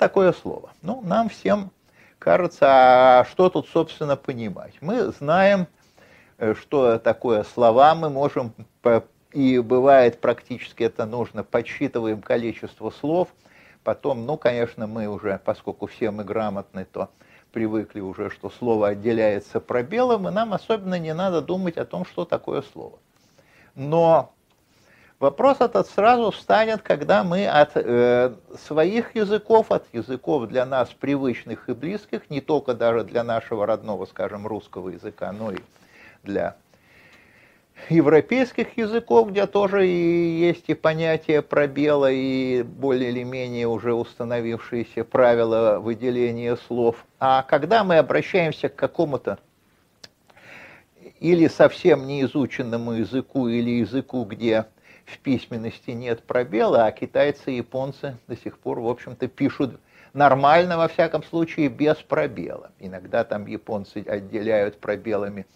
такое слово? Ну, нам всем кажется, а что тут, собственно, понимать? Мы знаем, э, что такое слова, мы можем, и бывает практически это нужно, подсчитываем количество слов, потом, ну, конечно, мы уже, поскольку все мы грамотны, то привыкли уже, что слово отделяется пробелом, и нам особенно не надо думать о том, что такое слово. Но Вопрос этот сразу встанет, когда мы от э, своих языков, от языков для нас привычных и близких, не только даже для нашего родного, скажем, русского языка, но и для европейских языков, где тоже и есть и понятие пробела, и более или менее уже установившиеся правила выделения слов. А когда мы обращаемся к какому-то или совсем неизученному языку, или языку, где в письменности нет пробела, а китайцы и японцы до сих пор, в общем-то, пишут нормально, во всяком случае, без пробела. Иногда там японцы отделяют пробелами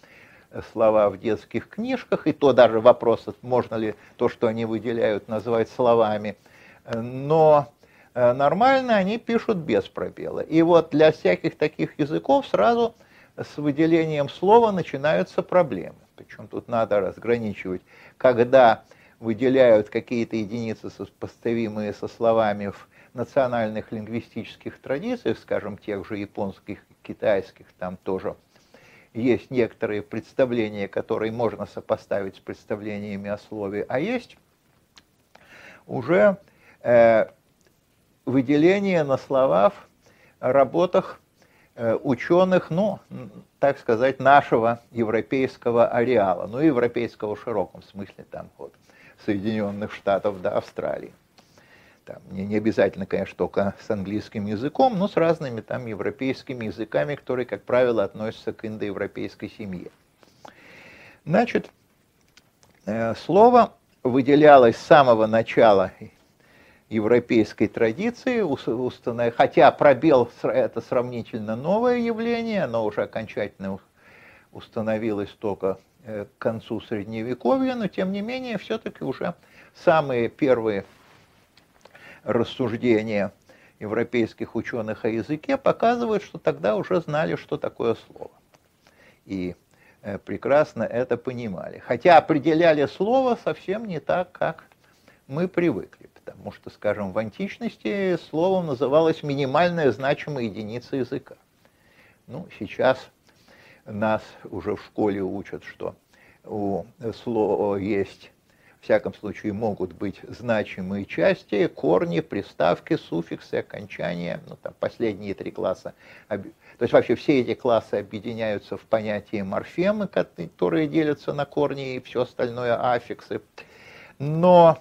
э, слова в детских книжках, и то даже вопрос, можно ли то, что они выделяют, назвать словами. Но э, нормально они пишут без пробела. И вот для всяких таких языков сразу с выделением слова начинаются проблемы. Причем тут надо разграничивать, когда выделяют какие-то единицы, сопоставимые со словами в национальных лингвистических традициях, скажем, тех же японских, китайских, там тоже есть некоторые представления, которые можно сопоставить с представлениями о слове, а есть уже э, выделение на слова в работах э, ученых, ну, так сказать, нашего европейского ареала, ну, европейского в широком смысле, там, вот, Соединенных Штатов до Австралии. Там, не, не обязательно, конечно, только с английским языком, но с разными там европейскими языками, которые, как правило, относятся к индоевропейской семье. Значит, э, слово выделялось с самого начала европейской традиции, хотя пробел – это сравнительно новое явление, оно уже окончательно установилось только к концу Средневековья, но тем не менее все-таки уже самые первые рассуждения европейских ученых о языке показывают, что тогда уже знали, что такое слово. И э, прекрасно это понимали. Хотя определяли слово совсем не так, как мы привыкли. Потому что, скажем, в античности словом называлась минимальная значимая единица языка. Ну, сейчас нас уже в школе учат, что у слова есть, в всяком случае, могут быть значимые части, корни, приставки, суффиксы, окончания, ну, там, последние три класса. То есть вообще все эти классы объединяются в понятие морфемы, которые делятся на корни и все остальное аффиксы. Но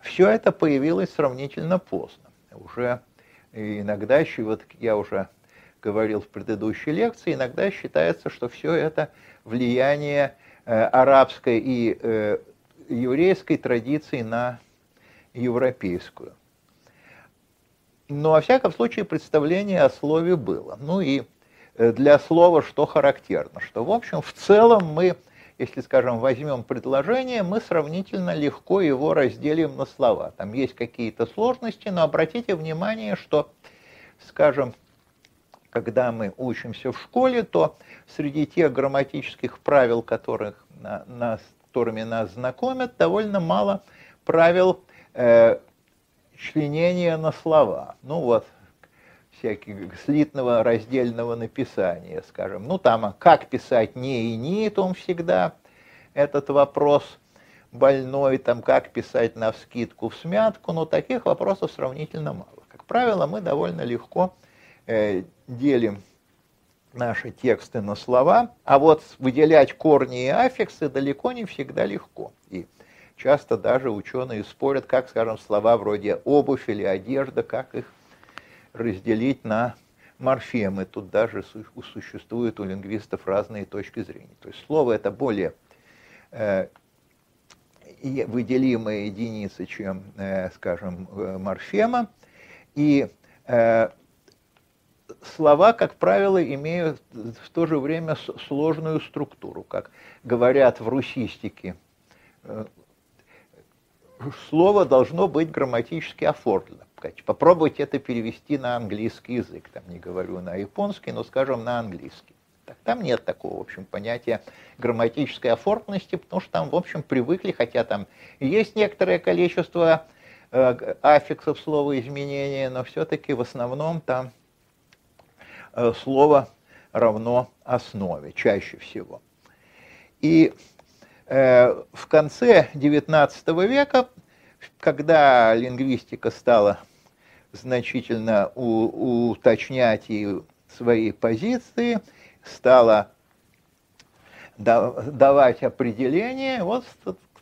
все это появилось сравнительно поздно. Уже иногда, вот я уже говорил в предыдущей лекции, иногда считается, что все это влияние э, арабской и э, еврейской традиции на европейскую. Но, во всяком случае, представление о слове было. Ну и э, для слова что характерно, что, в общем, в целом мы, если, скажем, возьмем предложение, мы сравнительно легко его разделим на слова. Там есть какие-то сложности, но обратите внимание, что, скажем, когда мы учимся в школе, то среди тех грамматических правил, которых, нас, которыми нас знакомят, довольно мало правил э, членения на слова. Ну вот, всяких слитного раздельного написания, скажем. Ну там, а как писать не и не, то всегда этот вопрос больной, там, как писать на вскидку в смятку, но таких вопросов сравнительно мало. Как правило, мы довольно легко Э, делим наши тексты на слова, а вот выделять корни и аффиксы далеко не всегда легко. И часто даже ученые спорят, как, скажем, слова вроде обувь или одежда, как их разделить на морфемы. Тут даже существуют у лингвистов разные точки зрения. То есть слово это более э, выделимая единица, чем, э, скажем, э, морфема. И э, слова, как правило, имеют в то же время сложную структуру, как говорят в русистике. Э, слово должно быть грамматически оформлено. Попробуйте это перевести на английский язык. Там не говорю на японский, но скажем на английский. Там нет такого, в общем, понятия грамматической оформленности, потому что там, в общем, привыкли, хотя там есть некоторое количество э, аффиксов слова изменения, но все-таки в основном там слово равно основе, чаще всего. И э, в конце XIX века, когда лингвистика стала значительно у, уточнять и свои позиции, стала давать определение, вот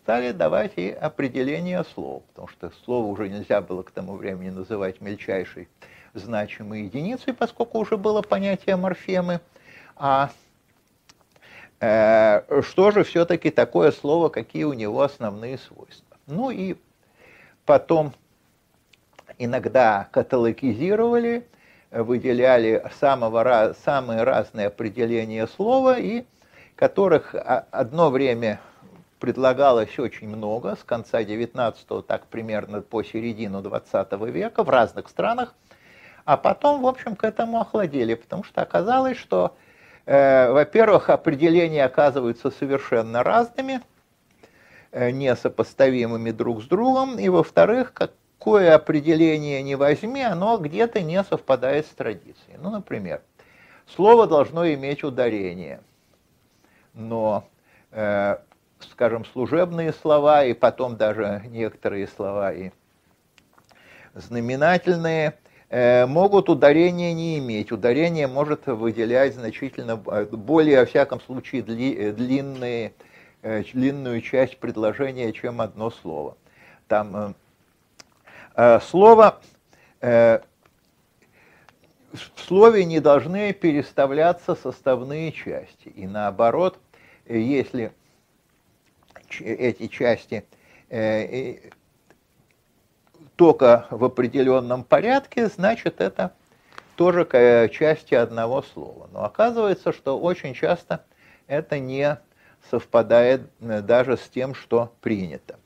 стали давать и определение слов, потому что слово уже нельзя было к тому времени называть мельчайшей значимой единицей, поскольку уже было понятие морфемы. А э, что же все-таки такое слово, какие у него основные свойства? Ну и потом иногда каталогизировали, выделяли самого, самые разные определения слова, и которых одно время предлагалось очень много, с конца 19-го, так примерно по середину 20 века в разных странах, а потом, в общем, к этому охладели, потому что оказалось, что, э, во-первых, определения оказываются совершенно разными, э, несопоставимыми друг с другом, и, во-вторых, как, какое определение не возьми, оно где-то не совпадает с традицией. Ну, например, слово должно иметь ударение, но, э, скажем, служебные слова и потом даже некоторые слова и знаменательные э, могут ударение не иметь. Ударение может выделять значительно э, более, во всяком случае, дли, э, длинные, длинную часть предложения, чем одно слово. Там слово, в слове не должны переставляться составные части. И наоборот, если эти части э, только в определенном порядке, значит это тоже части одного слова. Но оказывается, что очень часто это не совпадает даже с тем, что принято.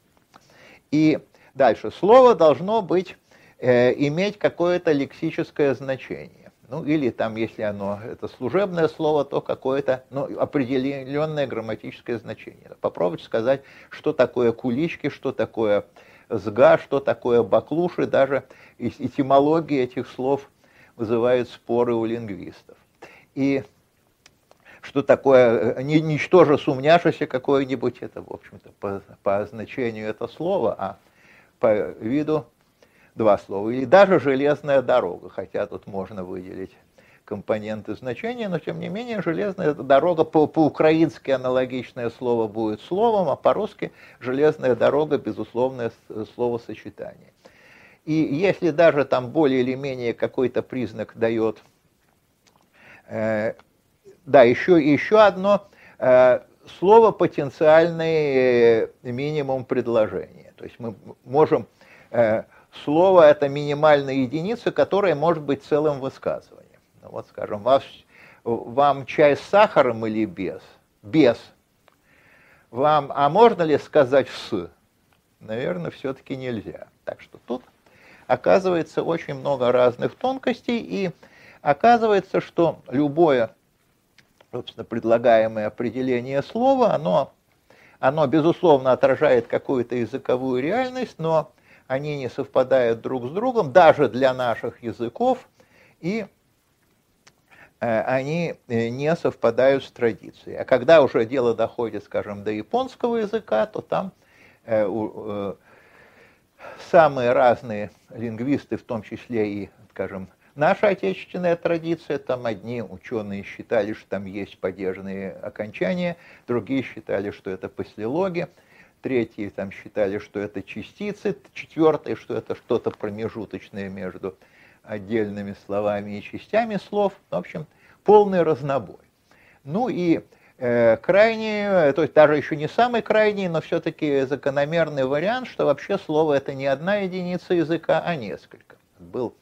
И Дальше. Слово должно быть, э, иметь какое-то лексическое значение. Ну, или там, если оно, это служебное слово, то какое-то ну, определенное грамматическое значение. Попробуйте сказать, что такое кулички, что такое сга, что такое баклуши. Даже этимология этих слов вызывает споры у лингвистов. И что такое э, ничтоже сумняшися какое-нибудь, это, в общем-то, по, по значению это слово, а по виду два слова. Или даже железная дорога, хотя тут можно выделить компоненты значения, но тем не менее железная дорога по- по-украински аналогичное слово будет словом, а по-русски железная дорога безусловное словосочетание. И если даже там более или менее какой-то признак дает, э, да, еще, еще одно э, слово потенциальный минимум предложения. То есть мы можем... Э, слово – это минимальная единица, которая может быть целым высказыванием. Ну, вот, скажем, вас, вам чай с сахаром или без? Без. Вам, а можно ли сказать «с»? Наверное, все-таки нельзя. Так что тут оказывается очень много разных тонкостей, и оказывается, что любое, собственно, предлагаемое определение слова, оно оно, безусловно, отражает какую-то языковую реальность, но они не совпадают друг с другом, даже для наших языков, и э, они э, не совпадают с традицией. А когда уже дело доходит, скажем, до японского языка, то там э, самые разные лингвисты, в том числе и, скажем, Наша отечественная традиция, там одни ученые считали, что там есть падежные окончания, другие считали, что это послелоги, третьи там считали, что это частицы, четвертые, что это что-то промежуточное между отдельными словами и частями слов. В общем, полный разнобой. Ну и э, крайний, то есть даже еще не самый крайний, но все-таки закономерный вариант, что вообще слово это не одна единица языка, а несколько. Был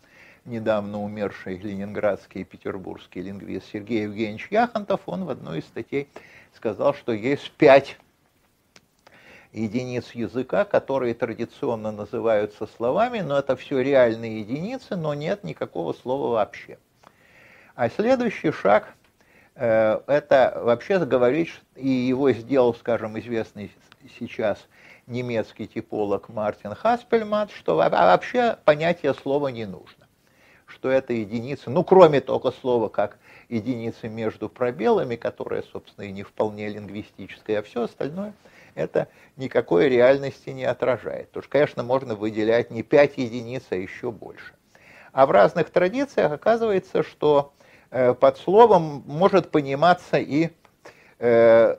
недавно умерший ленинградский и петербургский лингвист Сергей Евгеньевич Яхонтов, он в одной из статей сказал, что есть пять единиц языка, которые традиционно называются словами, но это все реальные единицы, но нет никакого слова вообще. А следующий шаг э, это вообще говорить, и его сделал, скажем, известный сейчас немецкий типолог Мартин Хаспельман, что вообще понятие слова не нужно. Что это единица, ну кроме только слова как единицы между пробелами, которая, собственно, и не вполне лингвистическая, а все остальное это никакой реальности не отражает. Потому что, конечно, можно выделять не 5 единиц, а еще больше. А в разных традициях оказывается, что э, под словом может пониматься и э,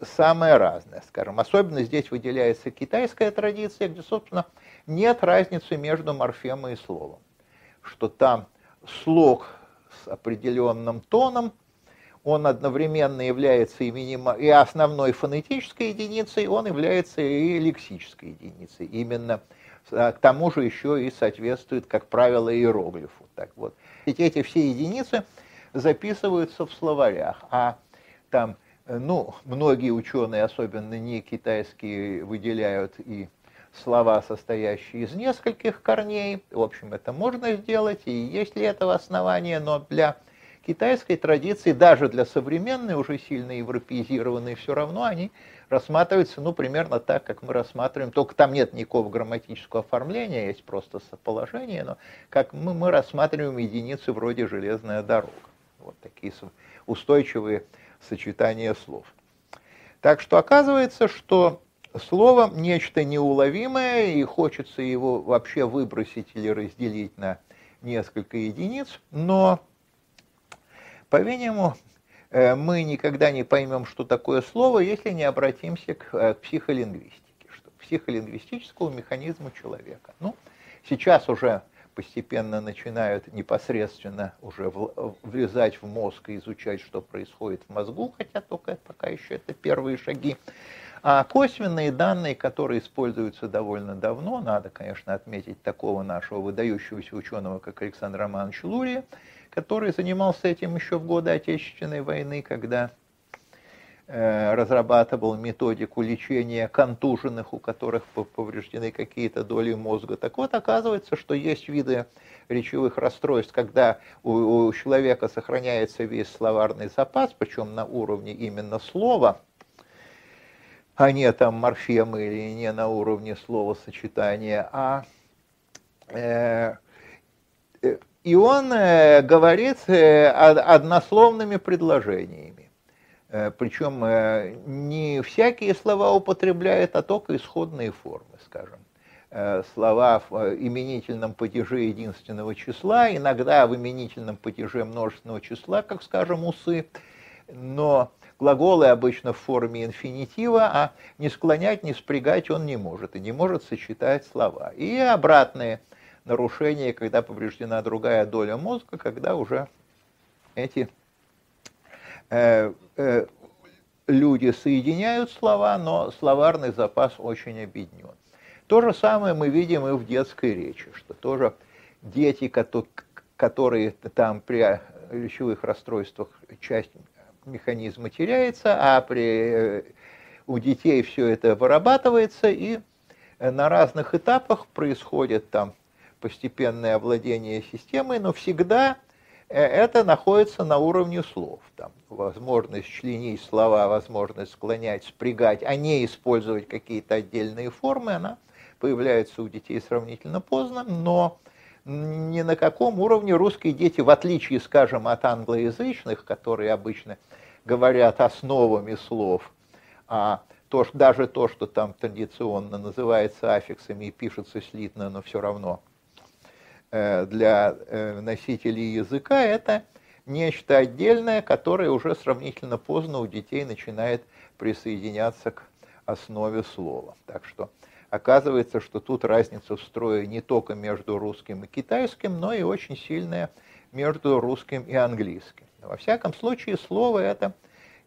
самое разное, скажем. Особенно здесь выделяется китайская традиция, где, собственно, нет разницы между морфемой и словом. Что там слог с определенным тоном, он одновременно является и, минима... и основной фонетической единицей, он является и лексической единицей. Именно а, к тому же еще и соответствует, как правило, иероглифу. Так вот. Ведь эти все единицы записываются в словарях, а там ну, многие ученые, особенно не китайские, выделяют и слова, состоящие из нескольких корней. В общем, это можно сделать, и есть ли этого основания, но для китайской традиции, даже для современной, уже сильно европеизированной, все равно они рассматриваются, ну, примерно так, как мы рассматриваем, только там нет никакого грамматического оформления, есть просто соположение, но как мы, мы рассматриваем единицы вроде железная дорога. Вот такие устойчивые сочетание слов. Так что оказывается, что слово нечто неуловимое, и хочется его вообще выбросить или разделить на несколько единиц, но, по-видимому, э, мы никогда не поймем, что такое слово, если не обратимся э, к психолингвистике, что, к психолингвистическому механизму человека. Ну, сейчас уже постепенно начинают непосредственно уже влезать в мозг и изучать, что происходит в мозгу, хотя только пока еще это первые шаги. А косвенные данные, которые используются довольно давно, надо, конечно, отметить такого нашего выдающегося ученого, как Александр Романович Лурия, который занимался этим еще в годы Отечественной войны, когда Э, разрабатывал методику лечения контуженных, у которых повреждены какие-то доли мозга. Так вот, оказывается, что есть виды речевых расстройств, когда у, у человека сохраняется весь словарный запас, причем на уровне именно слова, а не там морфемы или не на уровне словосочетания, а э, э и он э, говорит э, однословными предложениями. Э, Причем не всякие слова употребляет, а только исходные формы, скажем. Слова в именительном падеже единственного числа, иногда в именительном падеже множественного числа, как, скажем, усы, но глаголы обычно в форме инфинитива, а не склонять, не спрягать он не может, и не может сочетать слова. И обратные нарушения, когда повреждена другая доля мозга, когда уже эти Э, э, люди соединяют слова, но словарный запас очень объединен. То же самое мы видим и в детской речи, что тоже дети, которые там при речевых расстройствах часть механизма теряется, а при, э, у детей все это вырабатывается, и на разных этапах происходит там постепенное овладение системой, но всегда Э, это находится на уровне слов. Там, возможность членить слова, возможность склонять, спрягать, а не использовать какие-то отдельные формы, она появляется у детей сравнительно поздно, но ни на каком уровне русские дети, в отличие, скажем, от англоязычных, которые обычно говорят основами слов, а то, даже то, что там традиционно называется аффиксами и пишется слитно, но все равно – для э, носителей языка, это нечто отдельное, которое уже сравнительно поздно у детей начинает присоединяться к основе слова. Так что оказывается, что тут разница в строе не только между русским и китайским, но и очень сильная между русским и английским. Во всяком случае, слово это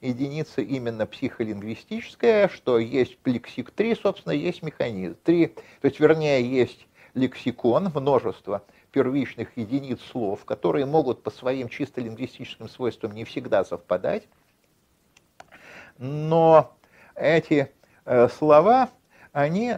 единица именно психолингвистическая, что есть лексик 3, собственно, есть механизм. 3, то есть, вернее, есть лексикон, множество первичных единиц слов, которые могут по своим чисто лингвистическим свойствам не всегда совпадать, но эти э, слова они,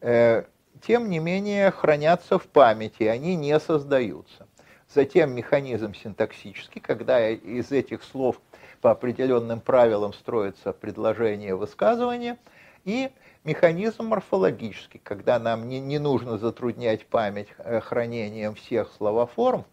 э, тем не менее, хранятся в памяти, они не создаются. Затем механизм синтаксический, когда из этих слов по определенным правилам строится предложение высказывания, и механизм морфологический, когда нам не, не нужно затруднять память э, хранением всех словоформ,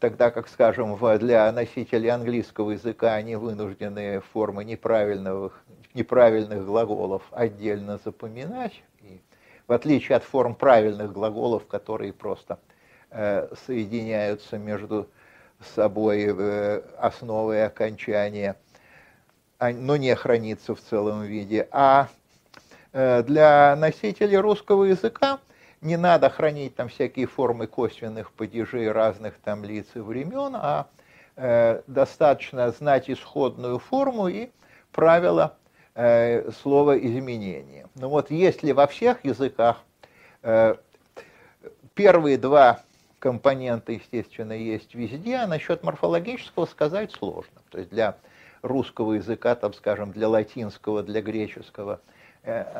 тогда как, скажем, для носителей английского языка они вынуждены формы неправильных, неправильных глаголов отдельно запоминать, и в отличие от форм правильных глаголов, которые просто э, соединяются между собой э, основы и окончания, а, но не хранится в целом виде. А для носителей русского языка не надо хранить там всякие формы косвенных падежей разных там лиц и времен, а э, достаточно знать исходную форму и правила э, слова изменения. Ну вот если во всех языках э, первые два компонента, естественно, есть везде, а насчет морфологического сказать сложно. То есть для русского языка, там, скажем, для латинского, для греческого – Э,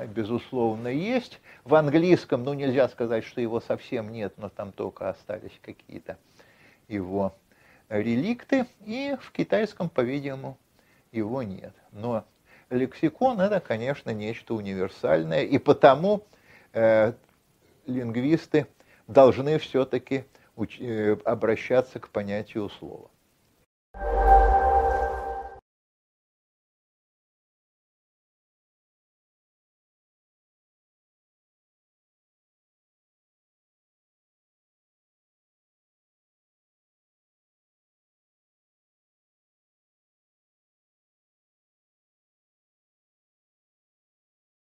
безусловно, есть. В английском, ну, нельзя сказать, что его совсем нет, но там только остались какие-то его реликты. И в китайском, по-видимому, его нет. Но лексикон – это, конечно, нечто универсальное, и потому э, лингвисты должны все-таки э, обращаться к понятию слова.